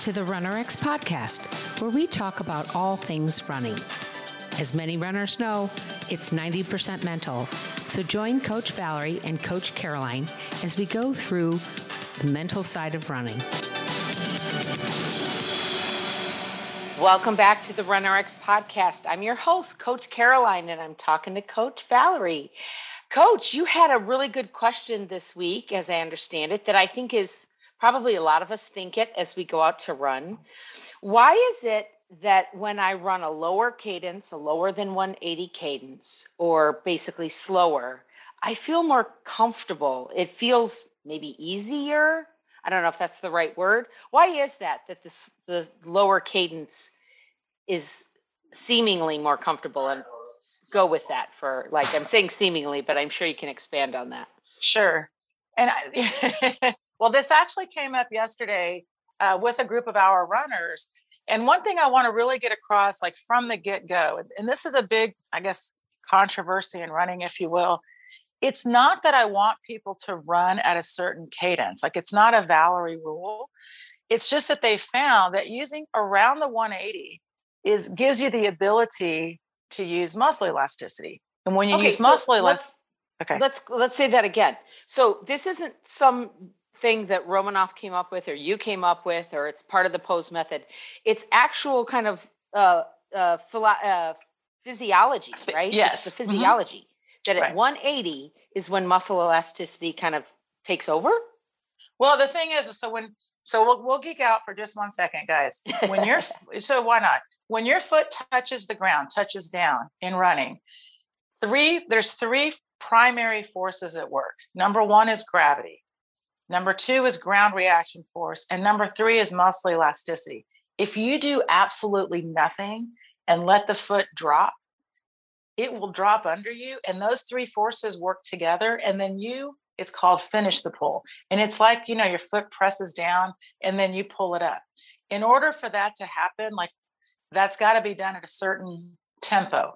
to the RunRx podcast, where we talk about all things running. As many runners know, it's 90% mental. So join Coach Valerie and Coach Caroline as we go through the mental side of running. Welcome back to the RunRx podcast. I'm your host, Coach Caroline, and I'm talking to Coach Valerie. Coach, you had a really good question this week, as I understand it, that I think is probably a lot of us think it as we go out to run. Why is it that when I run a lower cadence, a lower than 180 cadence, or basically slower, I feel more comfortable? It feels maybe easier. I don't know if that's the right word. Why is that? That the the lower cadence is seemingly more comfortable, and go with that for like I'm saying seemingly, but I'm sure you can expand on that. Sure. And I, well, this actually came up yesterday uh, with a group of our runners. And one thing I want to really get across, like from the get go, and this is a big, I guess, controversy in running, if you will. It's not that I want people to run at a certain cadence, like it's not a Valerie rule. It's just that they found that using around the 180 is gives you the ability to use muscle elasticity. And when you okay, use muscle so elasticity, okay, let's let's say that again. So this isn't some thing that Romanov came up with, or you came up with, or it's part of the pose method. It's actual kind of uh, uh, philo- uh physiology, right? Yes, it's the mm-hmm. physiology mm-hmm. that at right. 180 is when muscle elasticity kind of takes over. Well, the thing is, so when so we'll we'll geek out for just one second, guys. When you're so why not? When your foot touches the ground, touches down in running, three there's three primary forces at work. Number one is gravity. Number two is ground reaction force. And number three is muscle elasticity. If you do absolutely nothing and let the foot drop, it will drop under you. And those three forces work together. And then you, it's called finish the pull. And it's like, you know, your foot presses down and then you pull it up. In order for that to happen, like that's got to be done at a certain tempo.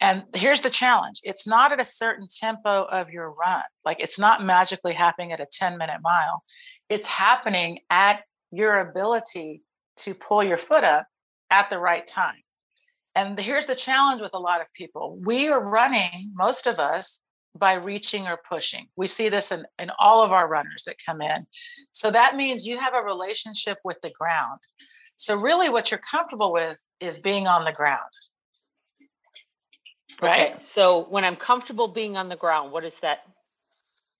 And here's the challenge it's not at a certain tempo of your run. Like it's not magically happening at a 10 minute mile. It's happening at your ability to pull your foot up at the right time. And here's the challenge with a lot of people we are running, most of us, by reaching or pushing. We see this in, in all of our runners that come in. So that means you have a relationship with the ground. So, really, what you're comfortable with is being on the ground. Right. Okay. So when I'm comfortable being on the ground, what is that?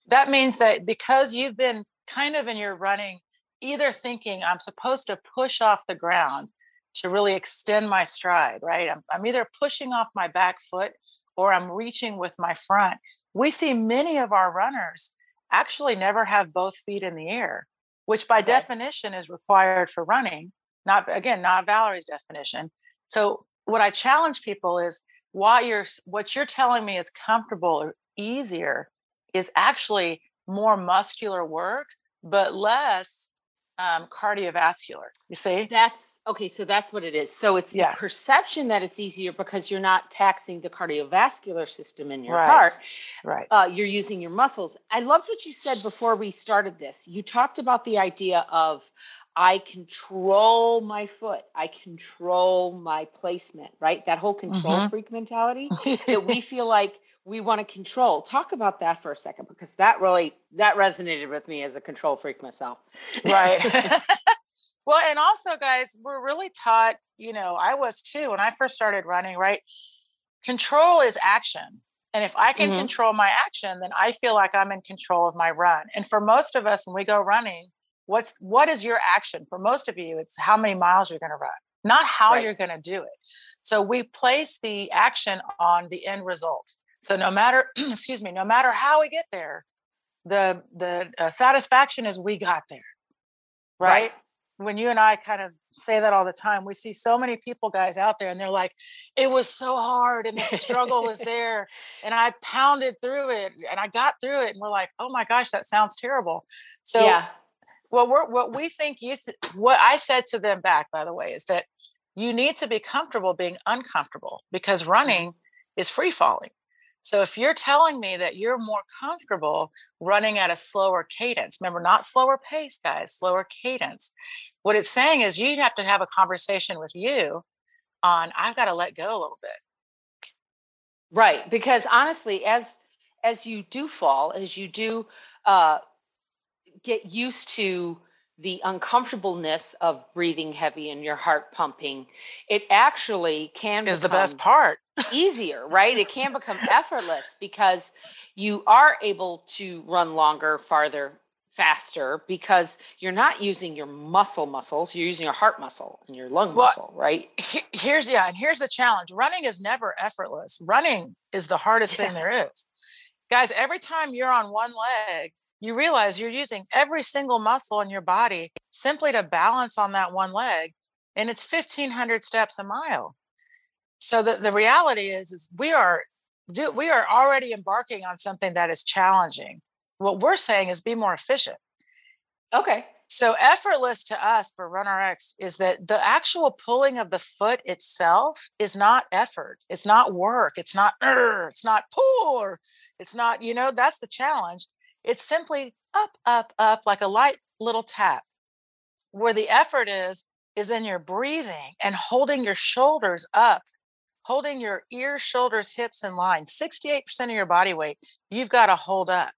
That means that because you've been kind of in your running, either thinking I'm supposed to push off the ground to really extend my stride, right? I'm, I'm either pushing off my back foot or I'm reaching with my front. We see many of our runners actually never have both feet in the air, which by okay. definition is required for running. Not again, not Valerie's definition. So what I challenge people is what you're what you're telling me is comfortable or easier is actually more muscular work but less um, cardiovascular you see that's okay so that's what it is so it's yeah. the perception that it's easier because you're not taxing the cardiovascular system in your right. heart right uh, you're using your muscles i loved what you said before we started this you talked about the idea of I control my foot. I control my placement, right? That whole control mm-hmm. freak mentality that we feel like we want to control. Talk about that for a second because that really that resonated with me as a control freak myself. Right. well, and also guys, we're really taught, you know, I was too when I first started running, right? Control is action. And if I can mm-hmm. control my action, then I feel like I'm in control of my run. And for most of us when we go running, what's what is your action? For most of you it's how many miles you're going to run not how right. you're going to do it. So we place the action on the end result. So no matter excuse me no matter how we get there the the uh, satisfaction is we got there right? right? When you and i kind of say that all the time we see so many people guys out there and they're like it was so hard and the struggle was there and i pounded through it and i got through it. And we're like oh my gosh that sounds terrible. So yeah well, we're, what we think you, th- what I said to them back, by the way, is that you need to be comfortable being uncomfortable because mm-hmm. running is free falling. So if you're telling me that you're more comfortable running at a slower cadence, remember, not slower pace, guys, slower cadence, what it's saying is you have to have a conversation with you on I've got to let go a little bit. Right, because honestly, as as you do fall, as you do uh, get used to the uncomfortableness of breathing heavy and your heart pumping, it actually can is the best part. easier, right? It can become effortless because you are able to run longer, farther, faster because you're not using your muscle muscles you're using your heart muscle and your lung well, muscle right here's yeah and here's the challenge running is never effortless running is the hardest yeah. thing there is guys every time you're on one leg you realize you're using every single muscle in your body simply to balance on that one leg and it's 1500 steps a mile so the, the reality is is we are do we are already embarking on something that is challenging what we're saying is be more efficient. Okay. So effortless to us for RunRx is that the actual pulling of the foot itself is not effort. It's not work. It's not it's not pull or it's not, you know, that's the challenge. It's simply up, up, up like a light little tap. Where the effort is is in your breathing and holding your shoulders up, holding your ears, shoulders, hips in line. 68% of your body weight, you've got to hold up.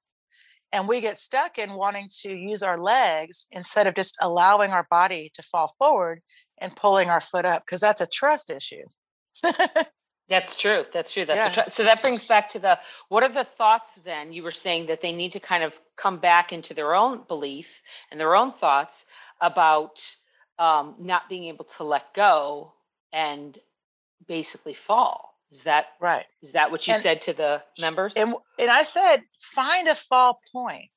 And we get stuck in wanting to use our legs instead of just allowing our body to fall forward and pulling our foot up because that's a trust issue. That's true. That's true. That's yeah. so that brings back to the what are the thoughts then? You were saying that they need to kind of come back into their own belief and their own thoughts about um, not being able to let go and basically fall. Is that right? Is that what you and, said to the members? And and I said, find a fall point.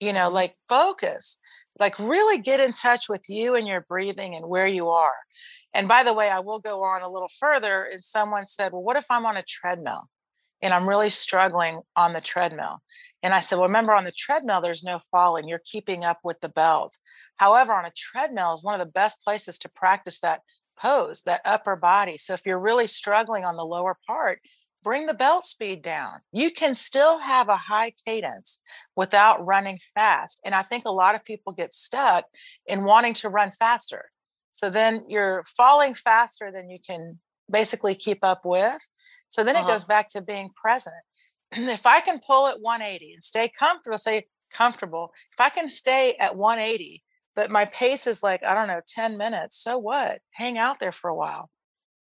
You know, like focus, like really get in touch with you and your breathing and where you are. And by the way, I will go on a little further. And someone said, Well, what if I'm on a treadmill and I'm really struggling on the treadmill? And I said, Well, remember on the treadmill, there's no falling. You're keeping up with the belt. However, on a treadmill is one of the best places to practice that pose, that upper body. So if you're really struggling on the lower part, bring the belt speed down. You can still have a high cadence without running fast. And I think a lot of people get stuck in wanting to run faster. So then you're falling faster than you can basically keep up with. So then uh-huh. it goes back to being present. if I can pull at 180 and stay comfortable, say comfortable, if I can stay at 180 but my pace is like i don't know 10 minutes so what hang out there for a while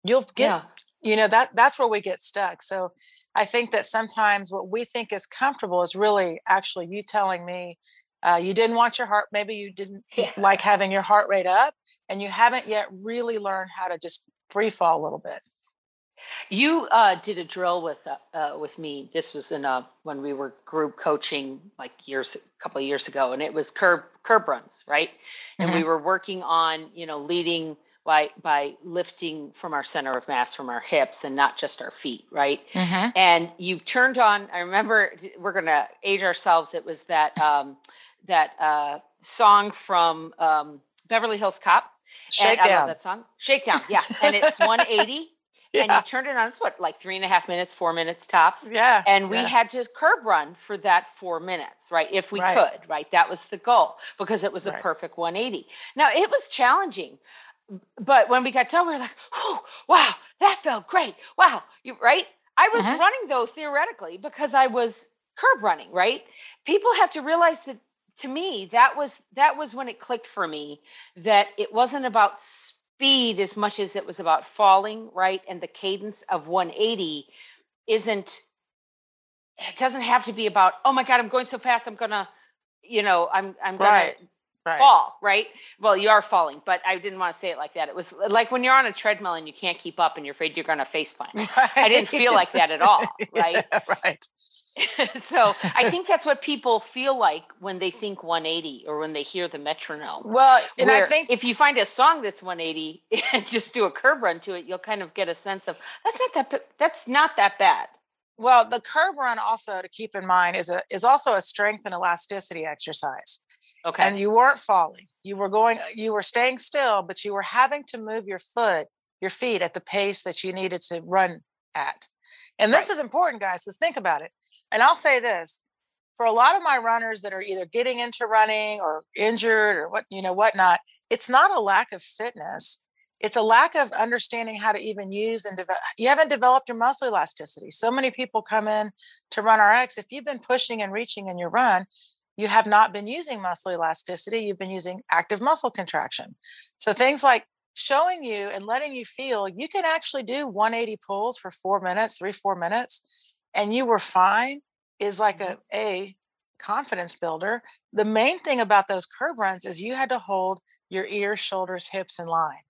you'll get yeah. You know that that's where we get stuck so i think that sometimes what we think is comfortable is really actually you telling me uh, you didn't want your heart maybe you didn't yeah. like having your heart rate up and you haven't yet really learned how to just free fall a little bit you uh, did a drill with uh, uh, with me. This was in a when we were group coaching like years, a couple of years ago, and it was curb curb runs, right? And mm-hmm. we were working on you know leading by by lifting from our center of mass from our hips and not just our feet, right? Mm-hmm. And you turned on. I remember we're gonna age ourselves. It was that um, that uh, song from um, Beverly Hills Cop. Shakedown. I love that song. Shakedown. Yeah, and it's 180 yeah. and you turned it on. It's what, like three and a half minutes, four minutes tops. Yeah. And we yeah. had to curb run for that four minutes, right? If we right. could, right? That was the goal because it was a perfect 180. Now it was challenging, but when we got done, we were like, wow, that felt great. Wow. You right? I was mm-hmm. running though theoretically because I was curb running, right? People have to realize that to me, that was that was when it clicked for me that it wasn't about speed as much as it was about falling, right? And the cadence of 180 isn't, it doesn't have to be about, oh my God, I'm going so fast, I'm gonna, you know, I'm I'm gonna right. Right. fall, right? Well, you are falling, but I didn't want to say it like that. It was like when you're on a treadmill and you can't keep up and you're afraid you're going to face plant. Right. I didn't feel like that at all, right? Yeah, right. so I think that's what people feel like when they think 180 or when they hear the metronome. Well, and I think if you find a song that's 180 and just do a curb run to it, you'll kind of get a sense of that's not that that's not that bad. Well, the curb run also to keep in mind is a is also a strength and elasticity exercise. Okay. And you weren't falling. You were going uh, you were staying still, but you were having to move your foot, your feet at the pace that you needed to run at. And this right. is important, guys, because think about it and I'll say this for a lot of my runners that are either getting into running or injured or what, you know, whatnot, it's not a lack of fitness it's a lack of understanding how to even use and develop you haven't developed your muscle elasticity so many people come in to RunRx if you've been pushing and reaching in your run you have not been using muscle elasticity you've been using active muscle contraction so things like showing you and letting you feel you can actually do 180 pulls for four minutes three four minutes and you were fine is like a mm-hmm. a confidence builder the main thing about those curb runs is you had to hold your ears shoulders hips in line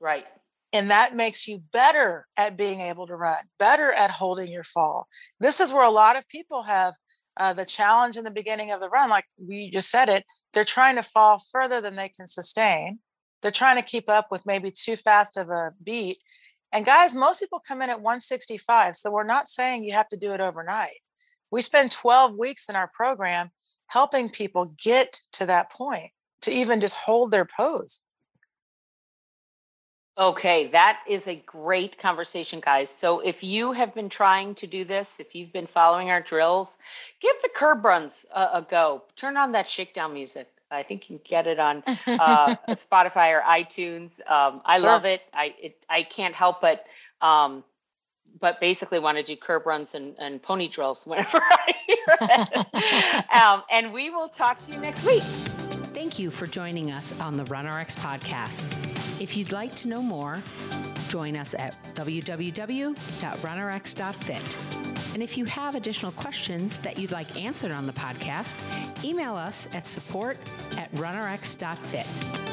Right. And that makes you better at being able to run, better at holding your fall. This is where a lot of people have uh, the challenge in the beginning of the run. Like we just said it, they're trying to fall further than they can sustain. They're trying to keep up with maybe too fast of a beat. And guys, most people come in at 165. So we're not saying you have to do it overnight. We spend 12 weeks in our program helping people get to that point to even just hold their pose. Okay, that is a great conversation, guys. So if you have been trying to do this, if you've been following our drills, give the curb runs a, a go. Turn on that shakedown music. I think you can get it on uh, Spotify or iTunes. Um, I sure. love it. I it, I can't help but um, but basically want to do curb runs and, and pony drills whenever I hear it. um, and we will talk to you next week. Thank you for joining us on the RunRx podcast. If you'd like to know more, join us at www.runrx.fit. And if you have additional questions that you'd like answered on the podcast, email us at support at runrx.fit.